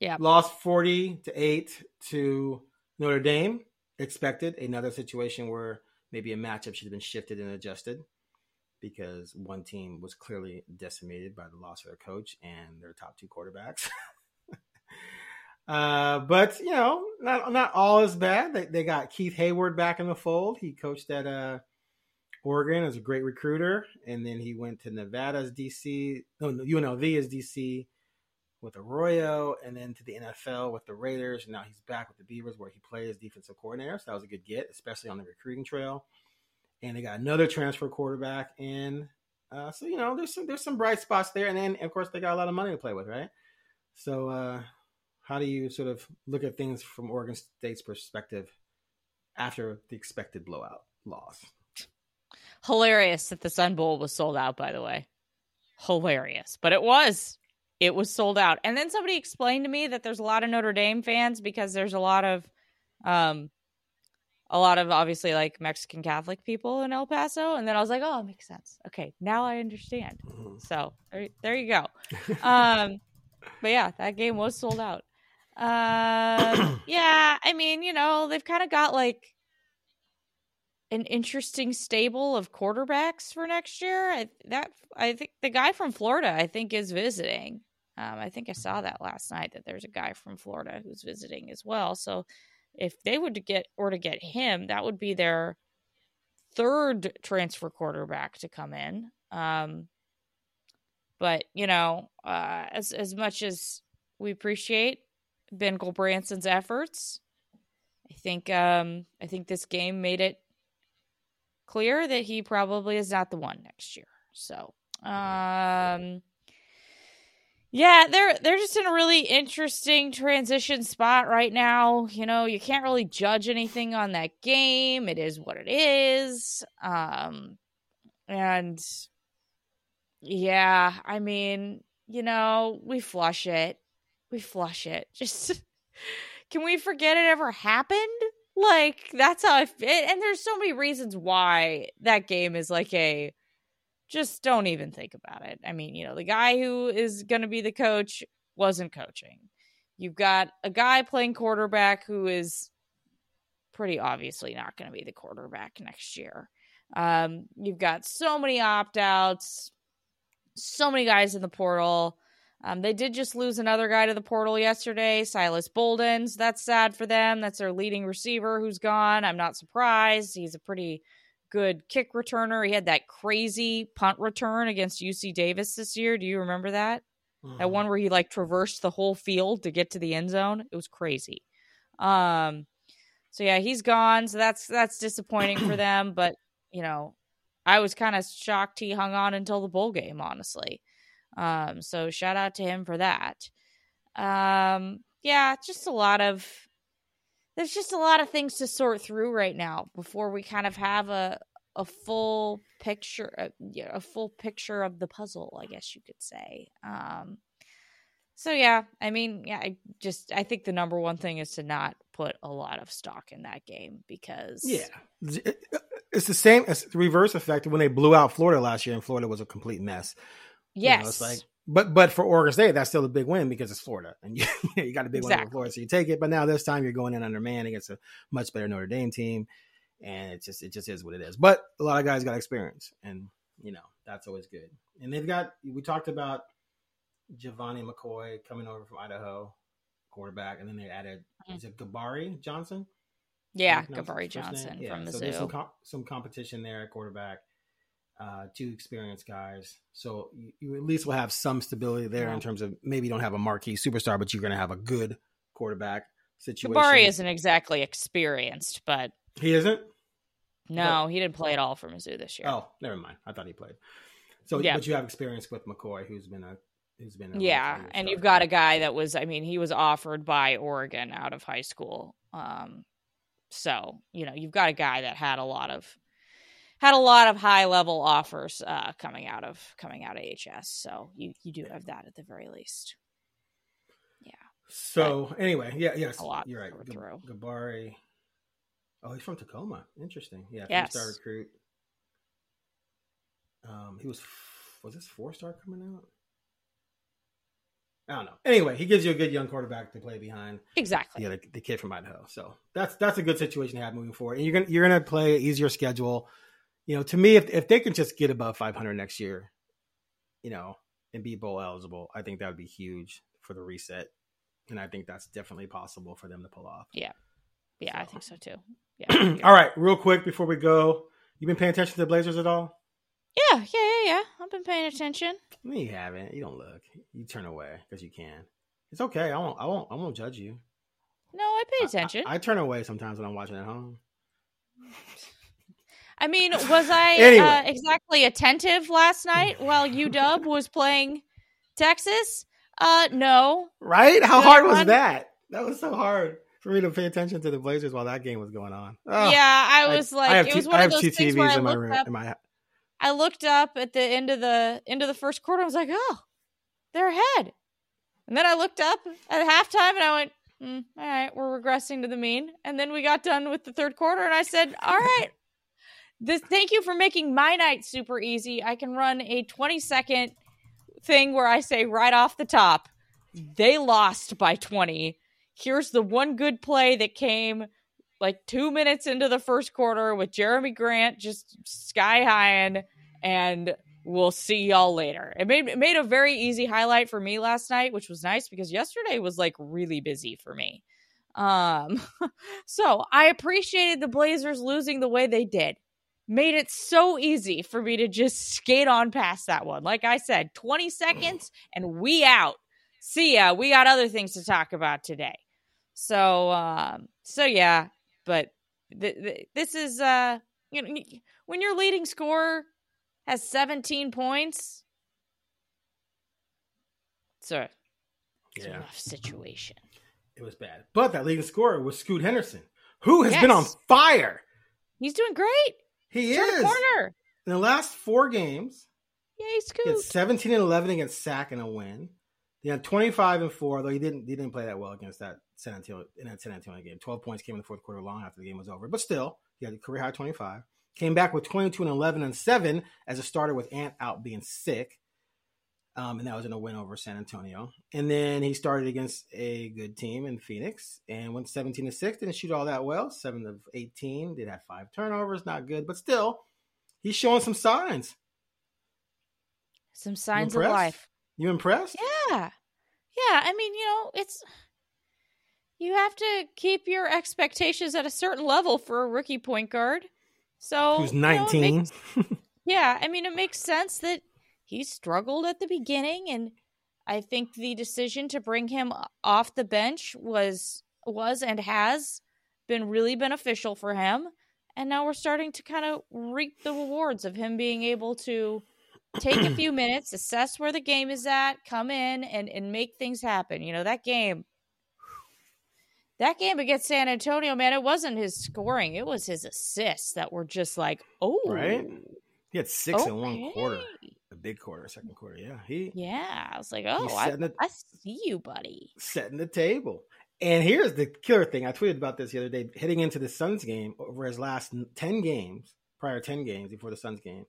Yeah.
Lost 40 to 8 to Notre Dame. Expected another situation where maybe a matchup should have been shifted and adjusted because one team was clearly decimated by the loss of their coach and their top two quarterbacks. [laughs] uh, but you know, not not all is bad. They, they got Keith Heyward back in the fold. He coached at uh, Oregon as a great recruiter, and then he went to Nevada as DC. No, UNLV as DC with Arroyo, and then to the NFL with the Raiders. And now he's back with the Beavers, where he played as defensive coordinator. So that was a good get, especially on the recruiting trail. And they got another transfer quarterback in. Uh, so you know, there's some there's some bright spots there, and then of course they got a lot of money to play with, right? So uh, how do you sort of look at things from Oregon State's perspective after the expected blowout loss?
Hilarious that the Sun Bowl was sold out. By the way, hilarious, but it was. It was sold out. And then somebody explained to me that there's a lot of Notre Dame fans because there's a lot of, um, a lot of obviously like Mexican Catholic people in El Paso. And then I was like, oh, it makes sense. Okay, now I understand. So there, there you go. [laughs] Um, but yeah, that game was sold out. Um, [coughs] yeah, I mean, you know, they've kind of got like an interesting stable of quarterbacks for next year. I, that I think the guy from Florida, I think, is visiting. Um, I think I saw that last night that there's a guy from Florida who's visiting as well. So if they would get or to get him, that would be their third transfer quarterback to come in. Um, but you know, uh, as as much as we appreciate Ben Gulbranson's efforts, I think um, I think this game made it clear that he probably is not the one next year. So, um, yeah, they're they're just in a really interesting transition spot right now. You know, you can't really judge anything on that game. It is what it is. Um, and yeah, I mean, you know, we flush it. We flush it. [laughs] Just can we forget it ever happened? Like that's how I fit. And there's so many reasons why that game is like a just don't even think about it. I mean, you know, the guy who is going to be the coach wasn't coaching. You've got a guy playing quarterback who is pretty obviously not going to be the quarterback next year. Um, you've got so many opt outs, so many guys in the portal. Um, they did just lose another guy to the portal yesterday, Silas Boldens. That's sad for them. That's their leading receiver who's gone. I'm not surprised. He's a pretty good kick returner. He had that crazy punt return against UC Davis this year. Do you remember that? That one where he like traversed the whole field to get to the end zone. It was crazy. Um, so yeah, he's gone. So that's that's disappointing for [clears throat] them. But you know, I was kind of shocked he hung on until the bowl game, honestly. Um, so shout out to him for that. Um, yeah, just a lot of there's just a lot of things to sort through right now before we kind of have a a full picture uh, yeah, a full picture of the puzzle, I guess you could say. Um so yeah, I mean, yeah, I just I think the number one thing is to not put a lot of stock in that game because
Yeah, it's the same. It's the reverse effect when they blew out Florida last year, and Florida was a complete mess. You know,
yes,
it's like, but but for Oregon State, that's still a big win because it's Florida, [laughs] and you, you got a big win
Exactly.
over Florida, so you take it. But now this time you're going in under man against a much better Notre Dame team, and it just it just is what it is. But a lot of guys got experience, and you know that's always good. And they've got we talked about Gevani McCoy coming over from Idaho, quarterback, and then they added hmm. is it Gabarri Johnson?
yeah,
How do you pronounce
Gabarri
his first name?
Johnson
Yeah,
from
So there's some com- some competition there at quarterback. Uh, two experienced guys, so you, you at least will have some stability there
Yeah.
in terms of maybe you don't have a marquee superstar, but you're going to have a good quarterback situation.
Gabarri isn't exactly experienced, but
He isn't.
No,
But-
he didn't play at all for Mizzou this year.
Oh, never mind. I thought he played. So,
Yeah.
but you have experience with McCoy, who's been a who's been a
yeah, and you've got a guy that was, I mean, he was offered by Oregon out of high school. Um, so you know, you've got a guy that had a lot of had a lot of high level offers uh, coming out of coming out of HS. So you you do have that at the very least. Yeah.
So anyway, yeah, yes,
A lot
you're right.
throw.
Gabarri. Oh, he's from Tacoma. Interesting. Yeah,
Yes.
three-star recruit. Um, he was was this four star coming out? I don't know. Anyway, he gives you a good young quarterback to play behind.
Exactly.
Yeah, the, the kid from Idaho. So that's that's a good situation to have moving forward. And you're gonna you're gonna play easier schedule. You know, to me, if if they can just get above 500 next year, you know, and be bowl eligible, I think that would be huge for the reset. And I think that's definitely possible for them to pull off.
Yeah, Yeah,
I
think so too. [clears throat] Yeah.
all right, real quick before we go, you been paying attention to the Blazers at all?
Yeah, yeah, yeah, yeah. I've been paying attention.
No, you haven't. You don't look. You turn away because you can. It's okay. I won't. I won't. I won't judge you.
No, I pay
I-
attention.
I, I turn away sometimes when I'm watching at home. [laughs]
I mean, was I
Anyway.
uh, exactly attentive last night while UW was playing Texas? Uh, no.
Right? How
Good
hard was that? That was so hard for me to pay attention to the Blazers while that game was going on. Oh,
yeah, I was like,
I have
it was
I
one of
two
those things where
TVs
I
in my
looked
room.
up.
In my,
I looked up at the end of the end of the first quarter. I was like, oh, they're ahead. And then I looked up at halftime and I went, mm, all right, we're regressing to the mean. And then we got done with the third quarter and I said, all right, this thank you for making my night super easy. I can run a 20 second thing where I say right off the top, they lost by 20. Here's the one good play that came like two minutes into the first quarter with Jerami Grant just sky high and we'll see y'all later. It made it made a very easy highlight for me last night, which was nice because yesterday was like really busy for me. Um [laughs] so I appreciated the Blazers losing the way they did. Made it so easy for me to just skate on past that one. Like I said, 20 seconds and we out. See ya. We got other things to talk about today. So um so yeah, but th- th- this is uh you know when your leading scorer has 17 points it's a, it's a rough situation
it was bad. But that leading scorer was Scoot Henderson, who has been on fire.
he's doing great
He
turn
is.
the corner
In the last four games,
yay
he had 17 and 11 against Sac and a win. He had 25 and four, though he didn't he didn't play that well against that San Antonio in that San Antonio game. 12 points came in the fourth quarter long after the game was over, but still he had a career high 25. Came back with 22 and 11 and seven as a starter with Ant out being sick. Um, and that was in a win over San Antonio. And then he started against a good team in Phoenix and went 17 to 6. Didn't shoot all that well. 7 of 18. Did have five turnovers. Not good, but still, he's showing some signs.
some signs of life
You impressed?
yeah yeah i mean you know it's you have to keep your expectations at a certain level for a rookie point guard so
Who's
you know,
19?
makes- [laughs] Yeah, I mean, it makes sense that he struggled at the beginning, and I think the decision to bring him off the bench was was and has been really beneficial for him. And now we're starting to kind of reap the rewards of him being able to take a few [clears throat] minutes, assess where the game is at, come in and and make things happen. You know, that game that game against San Antonio, man, it wasn't his scoring, it was his assists that were just like, oh,
Right? He had six in one quarter, big quarter, second quarter. Yeah, he
Yeah, I was like, oh, I,
it-
I see you, buddy.
setting the table. And here's the killer thing. I tweeted about this the other day. Heading into the Suns game, over his last ten games, prior ten games before the Suns game,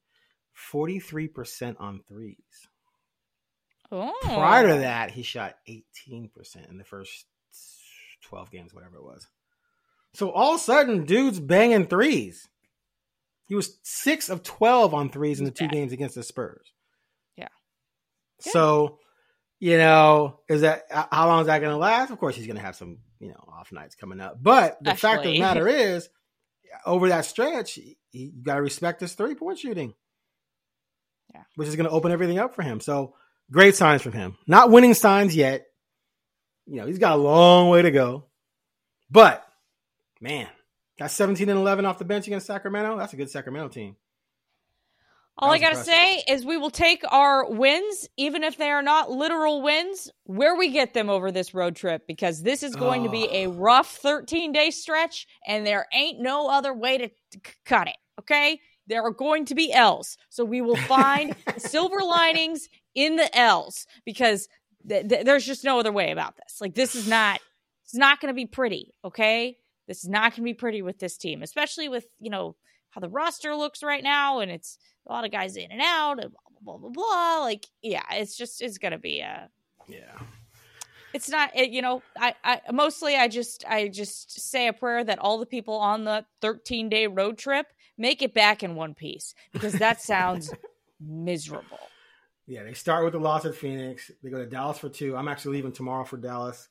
forty three percent on threes.
Oh,
Prior to oh. that, he shot eighteen percent in the first twelve games, whatever it was. So all of a sudden, dude's banging threes. He was six of twelve on threes in the two games against the Spurs. So, you know, is that how long is that going to last? Of course, he's going to have some, you know, off nights coming up. But the fact of the matter [laughs] is, over that stretch, you got to respect his three point shooting.
Yeah.
Which is going to open everything up for him. So, great signs from him. Not winning signs yet. You know, he's got a long way to go. But, man, Got 17 and 11 off the bench against Sacramento. That's a good Sacramento team.
All I got to say is we will take our wins, even if they are not literal wins, where we get them over this road trip, because this is going oh. to be a rough 13 day stretch, and there ain't no other way to, to cut it. Okay. There are going to be L's. So we will find [laughs] silver linings in the L's because th- th- there's just no other way about this. Like, this is not, it's not going to be pretty. Okay. This is not going to be pretty with this team, especially with, you know, how the roster looks right now. And it's, a lot of guys in and out and blah blah blah blah. Like, yeah, it's just it's gonna be a
yeah.
It's not, it, you know. I, I mostly I just I just say a prayer that all the people on the 13 day road trip make it back in one piece because that sounds [laughs] miserable.
Yeah, they start with the loss at Phoenix. They go to Dallas for two. I'm actually leaving tomorrow for Dallas.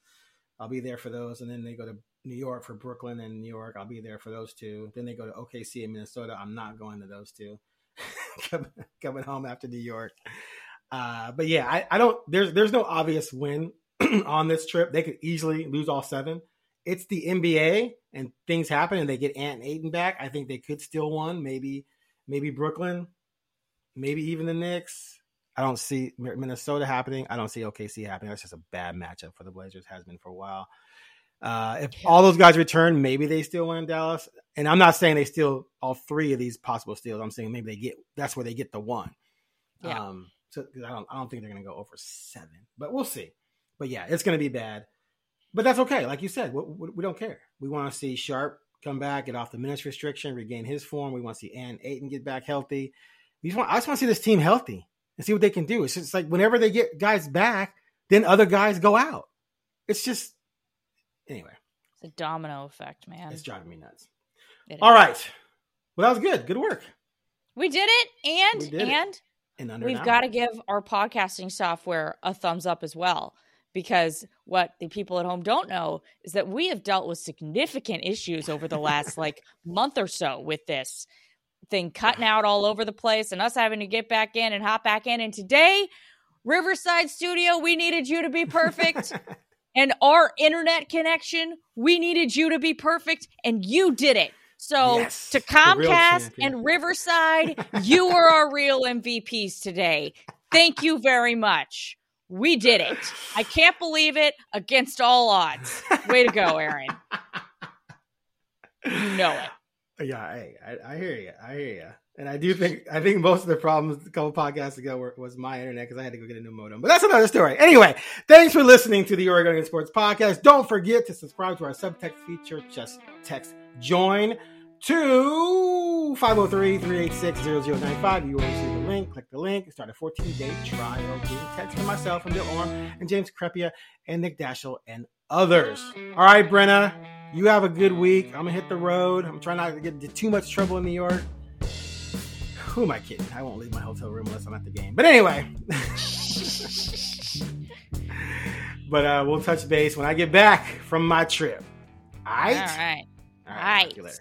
I'll be there for those, and then they go to New York for Brooklyn and New York. I'll be there for those two. Then they go to OKC in Minnesota. I'm not going to those two. [laughs] coming, home after New York. Uh, but yeah, I, I don't. There's there's no obvious win [clears throat] on this trip. They could easily lose all seven. It's the NBA, and things happen, and they get Ant and Ayton back. I think they could still win. Maybe maybe Brooklyn, maybe even the Knicks. I don't see Minnesota happening. I don't see OKC happening. That's just a bad matchup for the Blazers. Has been for a while. Uh, if all those guys return, maybe they still win in Dallas. And I'm not saying they steal all three of these possible steals. I'm saying maybe they get that's where they get the one. Yeah. Um, so I don't I don't think they're going to go over seven, but we'll see. But yeah, it's going to be bad. But that's okay. Like you said, we, we don't care. We want to see Sharpe come back, get off the minutes restriction, regain his form. We want to see Ann Ayton get back healthy. We just want, I just want to see this team healthy and see what they can do. It's just like whenever they get guys back, then other guys go out. It's just Anyway,
it's a domino effect, man.
It's driving me nuts. All right. Well, that was good. Good work.
We did it, and did and it. we've got to give our podcasting software a thumbs up as well. Because what the people at home don't know is that we have dealt with significant issues over the last [laughs] like month or so with this thing cutting out all over the place and us having to get back in and hop back in. And today, Riverside Studio, we needed you to be perfect. [laughs] and our internet connection, we needed you to be perfect, and you did it. So yes, to Comcast and Riverside, you were our real MVPs today. Thank you very much. We did it. I can't believe it against all odds. Way to go, Aaron. You know it. [laughs]
Yeah, I, I, I hear you. I hear you. And I do think I think most of the problems a couple podcasts ago were, was my internet because I had to go get a new modem. But that's another story. Anyway, thanks for listening to the Oregonian Sports Podcast. Don't forget to subscribe to our subtext feature. Just text join to 503-386-0095. You will receive the link. Click the link. Start a 14-day trial. Getting text from myself and Bill Oram and James Crepea and Nick Daschel and others. All right, Brenna, you have a good week. I'm gonna hit the road. I'm trying not to get into too much trouble in New York who am I kidding? I won't leave my hotel room unless I'm at the game. But anyway. [laughs] but uh, we'll touch base when I get back from my trip. All right.
All right. All right. All right.